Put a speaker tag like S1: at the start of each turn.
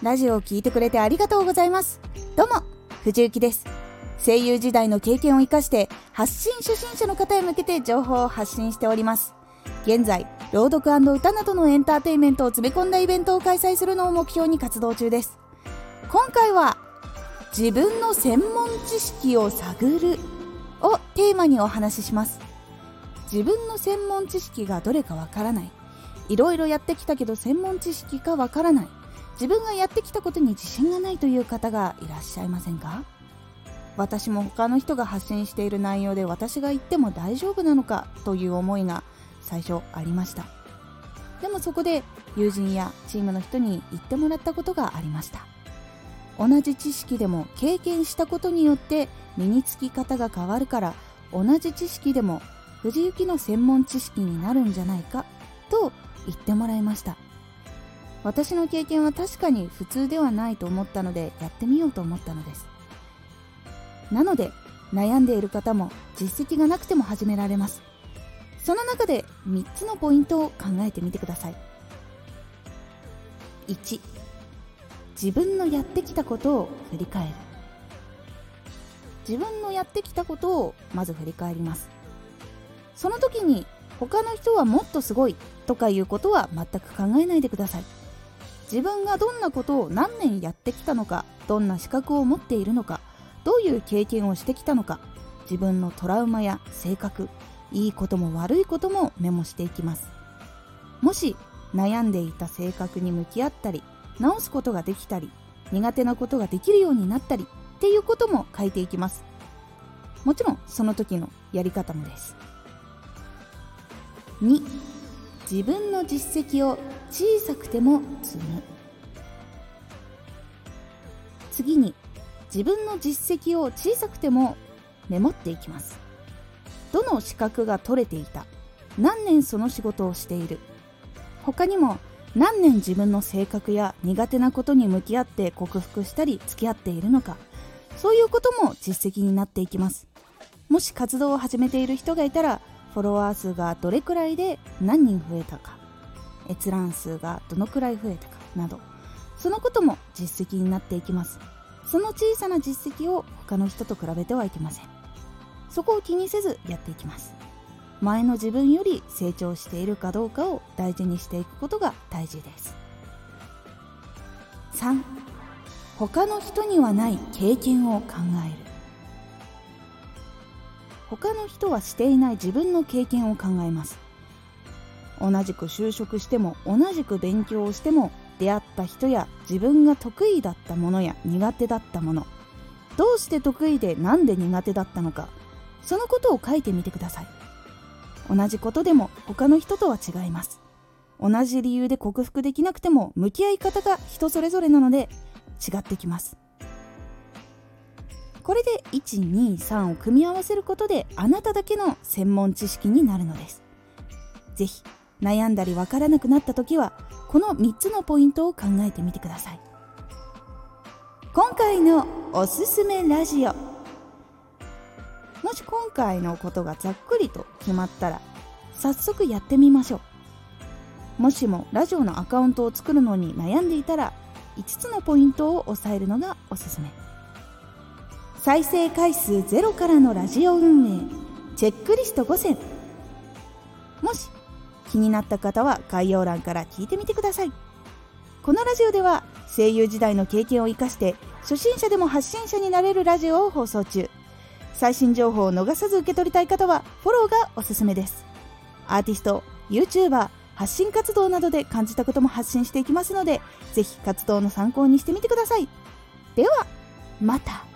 S1: ラジオを聞いてくれてありがとうございます。どうも藤幸です。声優時代の経験を生かして発信初心者の方へ向けて情報を発信しております。現在朗読歌などのエンターテインメントを詰め込んだイベントを開催するのを目標に活動中です。今回は自分の専門知識を探るをテーマにお話しします。自分の専門知識がどれかわからない。いろいろやってきたけど専門知識かわからない。自分がやってきたことに自信がないという方がいらっしゃいませんか？私も他の人が発信している内容で私が言っても大丈夫なのかという思いが最初ありました。でもそこで友人やチームの人に言ってもらったことがありました。同じ知識でも経験したことによって身につき方が変わるから同じ知識でも藤雪の専門知識になるんじゃないかと言ってもらいました。私の経験は確かに普通ではないと思ったのでやってみようと思ったのです。なので悩んでいる方も実績がなくても始められます。その中で3つのポイントを考えてみてください。1自分のやってきたことを振り返る。自分のやってきたことをまず振り返ります。その時に他の人はもっとすごいとかいうことは全く考えないでください。自分がどんなことを何年やってきたのかどんな資格を持っているのかどういう経験をしてきたのか自分のトラウマや性格いいことも悪いこともメモしていきます。もし悩んでいた性格に向き合ったり直すことができたり苦手なことができるようになったりっていうことも書いていきます。もちろんその時のやり方もです。2自分の実績を小さくても積む。次に自分の実績を小さくてもメモっていきます。どの資格が取れていた？何年その仕事をしている？他にも何年自分の性格や苦手なことに向き合って克服したり付き合っているのか？そういうことも実績になっていきます。もし活動を始めている人がいたらフォロワー数がどれくらいで何人増えたか閲覧数がどのくらい増えたかなどそのことも実績になっていきます。その小さな実績を他の人と比べてはいけません。そこを気にせずやっていきます。前の自分より成長しているかどうかを大事にしていくことが大事です。3他の人にはない経験を考える。他の人はしていない自分の経験を考えます。同じく就職しても同じく勉強をしても出会った人や自分が得意だったものや苦手だったものどうして得意で何で苦手だったのかそのことを書いてみてください。同じことでも他の人とは違います。同じ理由で克服できなくても向き合い方が人それぞれなので違ってきます。これで123を組み合わせることであなただけの専門知識になるのです。是非悩んだりわからなくなった時はこの3つのポイントを考えてみてください。今回のおすすめラジオ。もし今回のことがざっくりと決まったら早速やってみましょう。もしもラジオのアカウントを作るのに悩んでいたら5つのポイントを押さえるのがおすすめ。再生回数ゼロからのラジオ運営。チェックリスト5選もし気になった方は概要欄から聞いてみてください。このラジオでは声優時代の経験を生かして初心者でも発信者になれるラジオを放送中。最新情報を逃さず受け取りたい方はフォローがおすすめです。アーティスト YouTuber 発信活動などで感じたことも発信していきますのでぜひ活動の参考にしてみてください。ではまた。